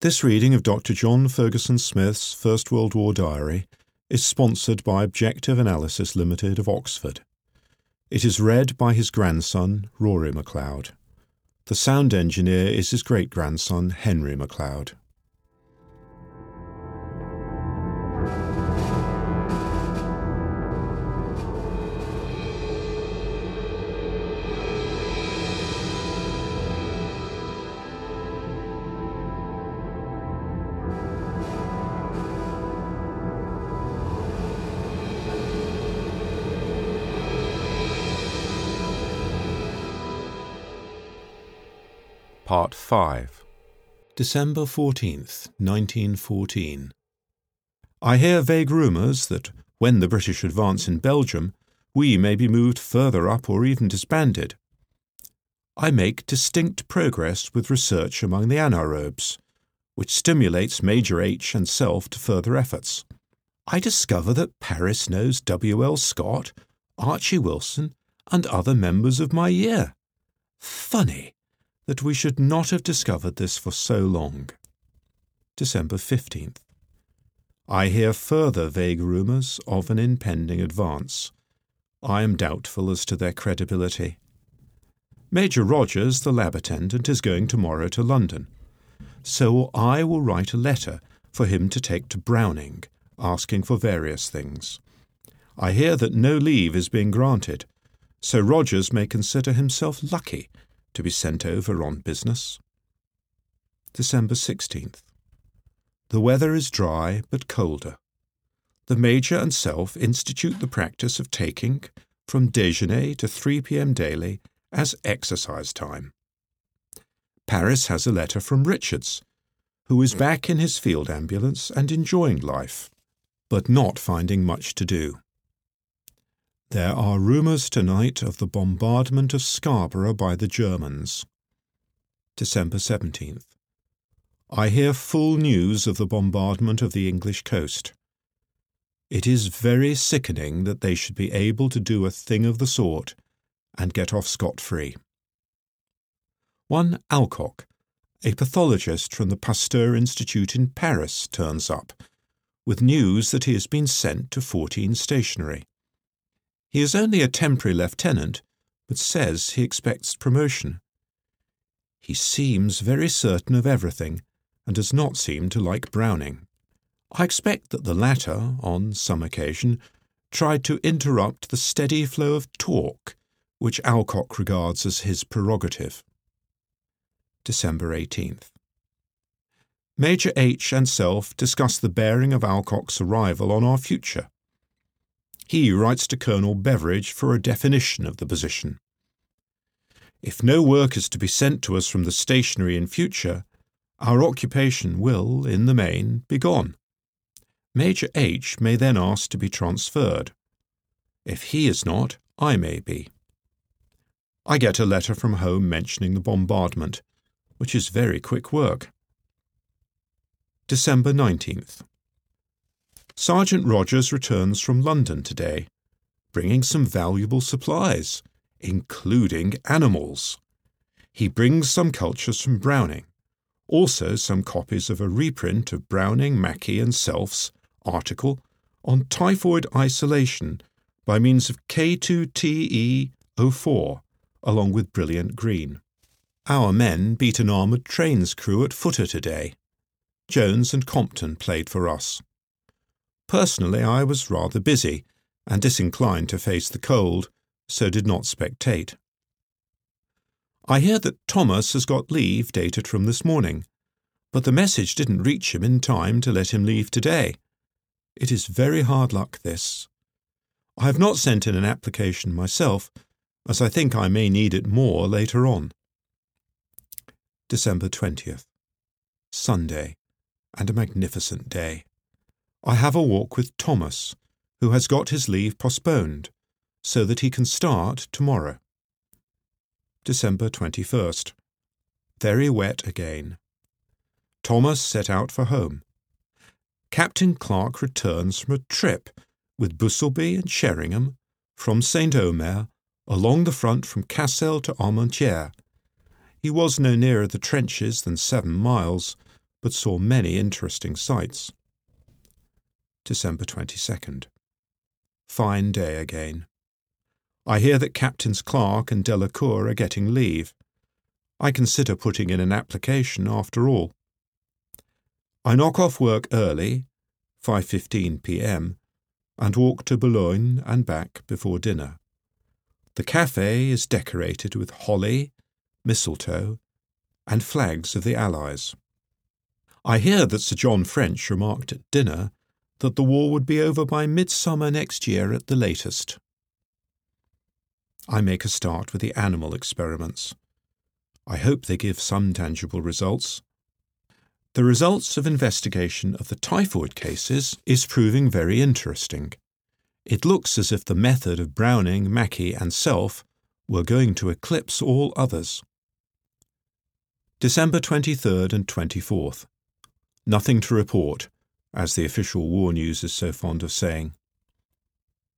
This reading of Dr. John Ferguson Smith's First World War Diary is sponsored by Objective Analysis Limited of Oxford. It is read by his grandson, Rory MacLeod. The sound engineer is his great grandson, Henry MacLeod. Part 5 December 14th, 1914. I hear vague rumours that when the British advance in Belgium, we may be moved further up or even disbanded. I make distinct progress with research among the anaerobes, which stimulates Major H and self to further efforts. I discover that Paris knows W. L. Scott, Archie Wilson, and other members of my year. Funny that we should not have discovered this for so long. December 15th. I hear further vague rumours of an impending advance. I am doubtful as to their credibility. Major Rogers, the lab attendant, is going tomorrow to London, so I will write a letter for him to take to Browning, asking for various things. I hear that no leave is being granted, so Rogers may consider himself lucky to be sent over on business. December 16th. The weather is dry but colder. The Major and self institute the practice of taking, from déjeuner to 3 p.m. daily, as exercise time. Paris has a letter from Richards, who is back in his field ambulance and enjoying life, but not finding much to do. There are rumours tonight of the bombardment of Scarborough by the Germans. December 17th. I hear full news of the bombardment of the English coast. It is very sickening that they should be able to do a thing of the sort and get off scot free. One Alcock, a pathologist from the Pasteur Institute in Paris, turns up with news that he has been sent to 14 stationary. He is only a temporary lieutenant, but says he expects promotion. He seems very certain of everything, and does not seem to like Browning. I expect that the latter, on some occasion, tried to interrupt the steady flow of talk which Alcock regards as his prerogative. December 18th. Major H and self discuss the bearing of Alcock's arrival on our future. He writes to Colonel Beveridge for a definition of the position. If no work is to be sent to us from the stationary in future, our occupation will, in the main, be gone. Major H may then ask to be transferred. If he is not, I may be. I get a letter from home mentioning the bombardment, which is very quick work. December 19th. Sergeant Rogers returns from London today, bringing some valuable supplies, including animals. He brings some cultures from Browning, also some copies of a reprint of Browning, Mackie, and Self's article on typhoid isolation by means of K2TE04, along with brilliant green. Our men beat an armoured trains crew at footer today. Jones and Compton played for us. Personally, I was rather busy and disinclined to face the cold, so did not spectate. I hear that Thomas has got leave dated from this morning, but the message didn't reach him in time to let him leave today. It is very hard luck, this. I have not sent in an application myself, as I think I may need it more later on. December 20th. Sunday, and a magnificent day. I have a walk with Thomas, who has got his leave postponed, so that he can start tomorrow. December 21st. Very wet again. Thomas set out for home. Captain Clark returns from a trip with Busselby and Sheringham from St. Omer along the front from Cassel to Armentières. He was no nearer the trenches than seven miles, but saw many interesting sights. December 22nd. Fine day again. I hear that Captains Clark and Delacour are getting leave. I consider putting in an application after all. I knock off work early, 5:15 p.m., and walk to Boulogne and back before dinner. The cafe is decorated with holly, mistletoe, and flags of the Allies. I hear that Sir John French remarked at dinner that the war would be over by midsummer next year at the latest. I make a start with the animal experiments. I hope they give some tangible results. The results of investigation of the typhoid cases is proving very interesting. It looks as if the method of Browning, Mackie, and Self were going to eclipse all others. December 23rd and 24th. Nothing to report, as the official war news is so fond of saying.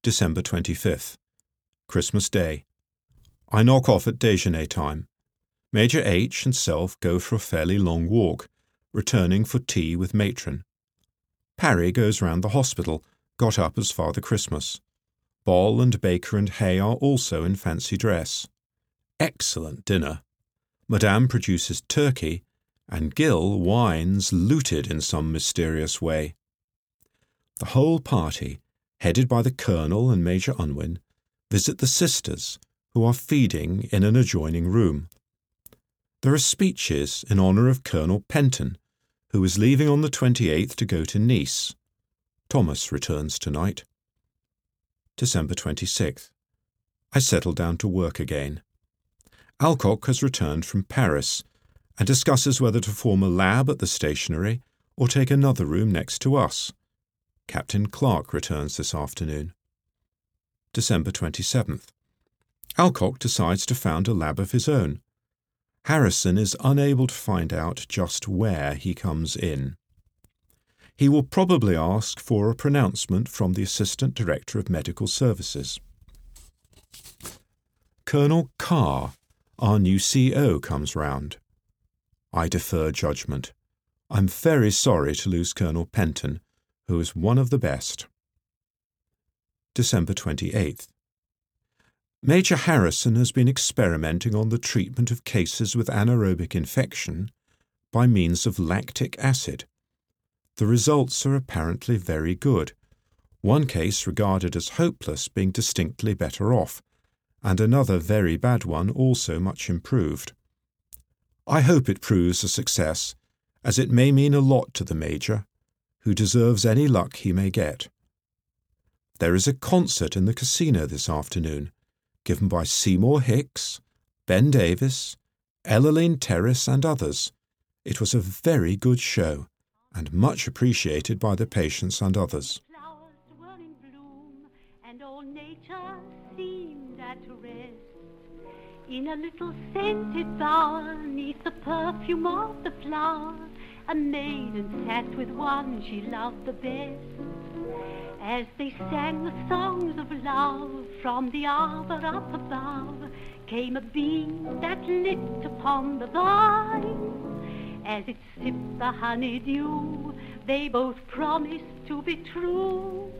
December 25th. Christmas Day. I knock off at déjeuner time. Major H and self go for a fairly long walk, returning for tea with matron. Parry goes round the hospital got up as Father Christmas. Ball and Baker and Hay are also in fancy dress. Excellent dinner. Madame produces turkey, and Gill wines looted in some mysterious way. The whole party, headed by the Colonel and Major Unwin, visit the sisters, who are feeding in an adjoining room. There are speeches in honour of Colonel Penton, who is leaving on the 28th to go to Nice. Thomas returns tonight. December 26th. I settle down to work again. Alcock has returned from Paris and discusses whether to form a lab at the stationary or take another room next to us. Captain Clark returns this afternoon. December 27th. Alcock decides to found a lab of his own. Harrison is unable to find out just where he comes in he will probably ask for a pronouncement from the Assistant Director of Medical Services. Colonel Carr, our new CO, comes round. I defer judgment. I'm very sorry to lose Colonel Penton, who is one of the best. December 28th. Major Harrison has been experimenting on the treatment of cases with anaerobic infection by means of lactic acid. The results are apparently very good, one case regarded as hopeless being distinctly better off, and another very bad one also much improved. I hope it proves a success, as it may mean a lot to the Major, who deserves any luck he may get. There is a concert in the casino this afternoon, given by Seymour Hicks, Ben Davis, Ellaline Terriss, and others. It was a very good show and much appreciated by the patients and others. Flowers were In a little scented bower, neath the perfume of the flower, a maiden sat with one she loved the best. As they sang the songs of love from the arbor up above, came a beam that lit upon the vine as it sipped the honeydew. They both promised to be true.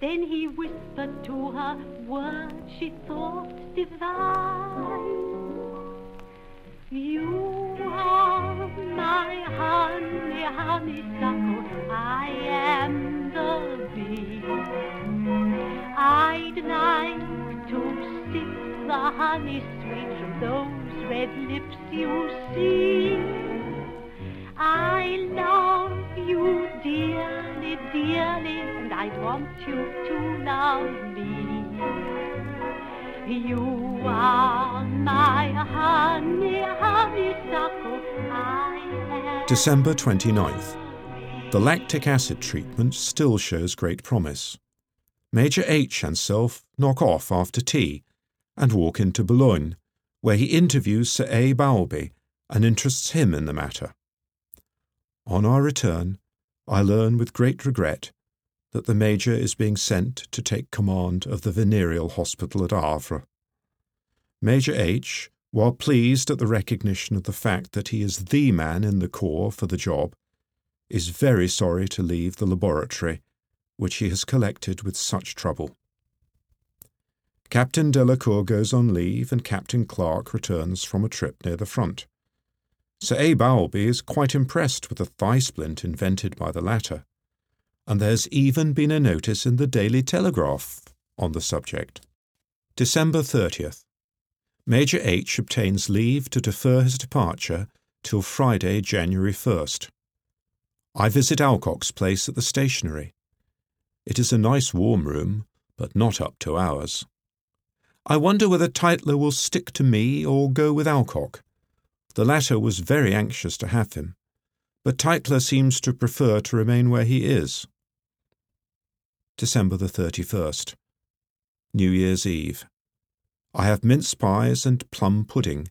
Then he whispered to her words she thought divine. You are my honey, honeysuckle. I am the bee. I'd like to sip the honey sweet from those red lips you see. I love you dearly, dearly, and I want you to love me. You are my honey, honeysuckle. December 29th. The lactic acid treatment still shows great promise. Major H and self knock off after tea and walk into Boulogne, where he interviews Sir A. Bowlby and interests him in the matter. On our return, I learn with great regret that the Major is being sent to take command of the venereal hospital at Havre. Major H, while pleased at the recognition of the fact that he is the man in the Corps for the job, is very sorry to leave the laboratory, which he has collected with such trouble. Captain Delacour goes on leave, and Captain Clark returns from a trip near the front. Sir A. Bowlby is quite impressed with the thigh splint invented by the latter, and there's even been a notice in the Daily Telegraph on the subject. December 30th. Major H obtains leave to defer his departure till Friday, January 1st. I visit Alcock's place at the stationary. It is a nice warm room, but not up to ours. I wonder whether Tytler will stick to me or go with Alcock. The latter was very anxious to have him, but Tytler seems to prefer to remain where he is. December the 31st. New Year's Eve. I have mince pies and plum pudding,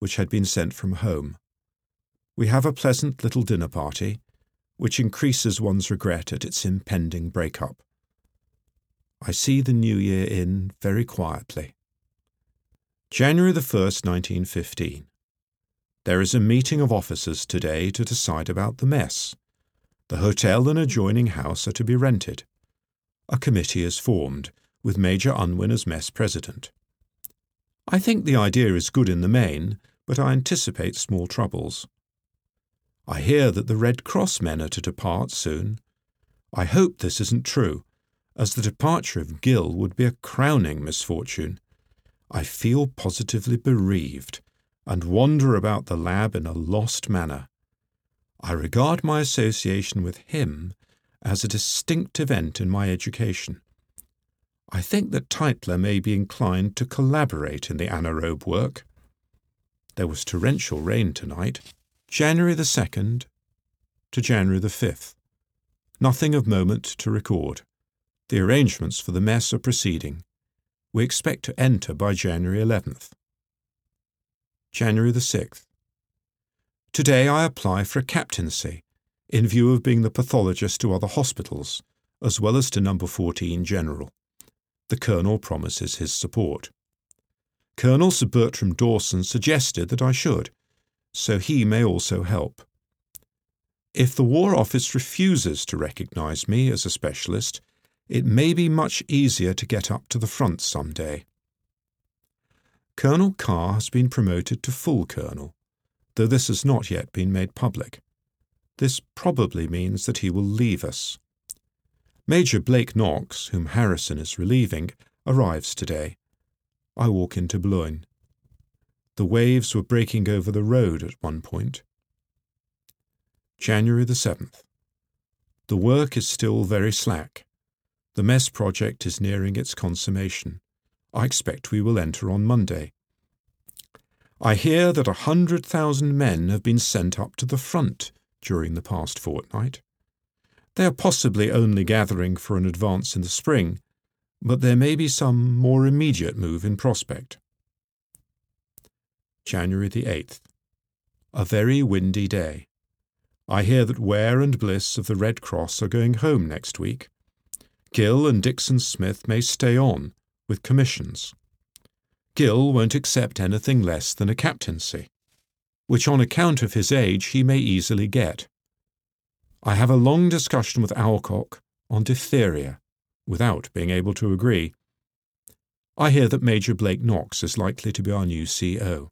which had been sent from home. We have a pleasant little dinner party, which increases one's regret at its impending break-up. I see the new year in very quietly. January the 1st, 1915. There is a meeting of officers today to decide about the mess. The hotel and adjoining house are to be rented. A committee is formed, with Major Unwin as mess president. I think the idea is good in the main, but I anticipate small troubles. I hear that the Red Cross men are to depart soon. I hope this isn't true, as the departure of Gill would be a crowning misfortune. I feel positively bereaved and wander about the lab in a lost manner. I regard my association with him as a distinct event in my education. I think that Tytler may be inclined to collaborate in the anaerobe work. There was torrential rain tonight, January the 2nd to January the 5th. Nothing of moment to record. The arrangements for the mess are proceeding. We expect to enter by January 11th. January the 6th. Today I apply for a captaincy in view of being the pathologist to other hospitals, as well as to number 14 general the Colonel promises his support. Colonel Sir Bertram Dawson suggested that I should, so he may also help. If the War Office refuses to recognise me as a specialist, it may be much easier to get up to the front some day. Colonel Carr has been promoted to full colonel, though this has not yet been made public. This probably means that he will leave us. Major Blake Knox, whom Harrison is relieving, arrives today. I walk into Boulogne. The waves were breaking over the road at one point. January the 7th. The work is still very slack. The mess project is nearing its consummation. I expect we will enter on Monday. I hear that a hundred thousand men have been sent up to the front during the past fortnight. They are possibly only gathering for an advance in the spring, but there may be some more immediate move in prospect. January the 8th. A very windy day. I hear that Ware and Bliss of the Red Cross are going home next week. Gill and Dixon Smith may stay on, with commissions. Gill won't accept anything less than a captaincy, which on account of his age he may easily get. I have a long discussion with Alcock on diphtheria, without being able to agree. I hear that Major Blake Knox is likely to be our new CO.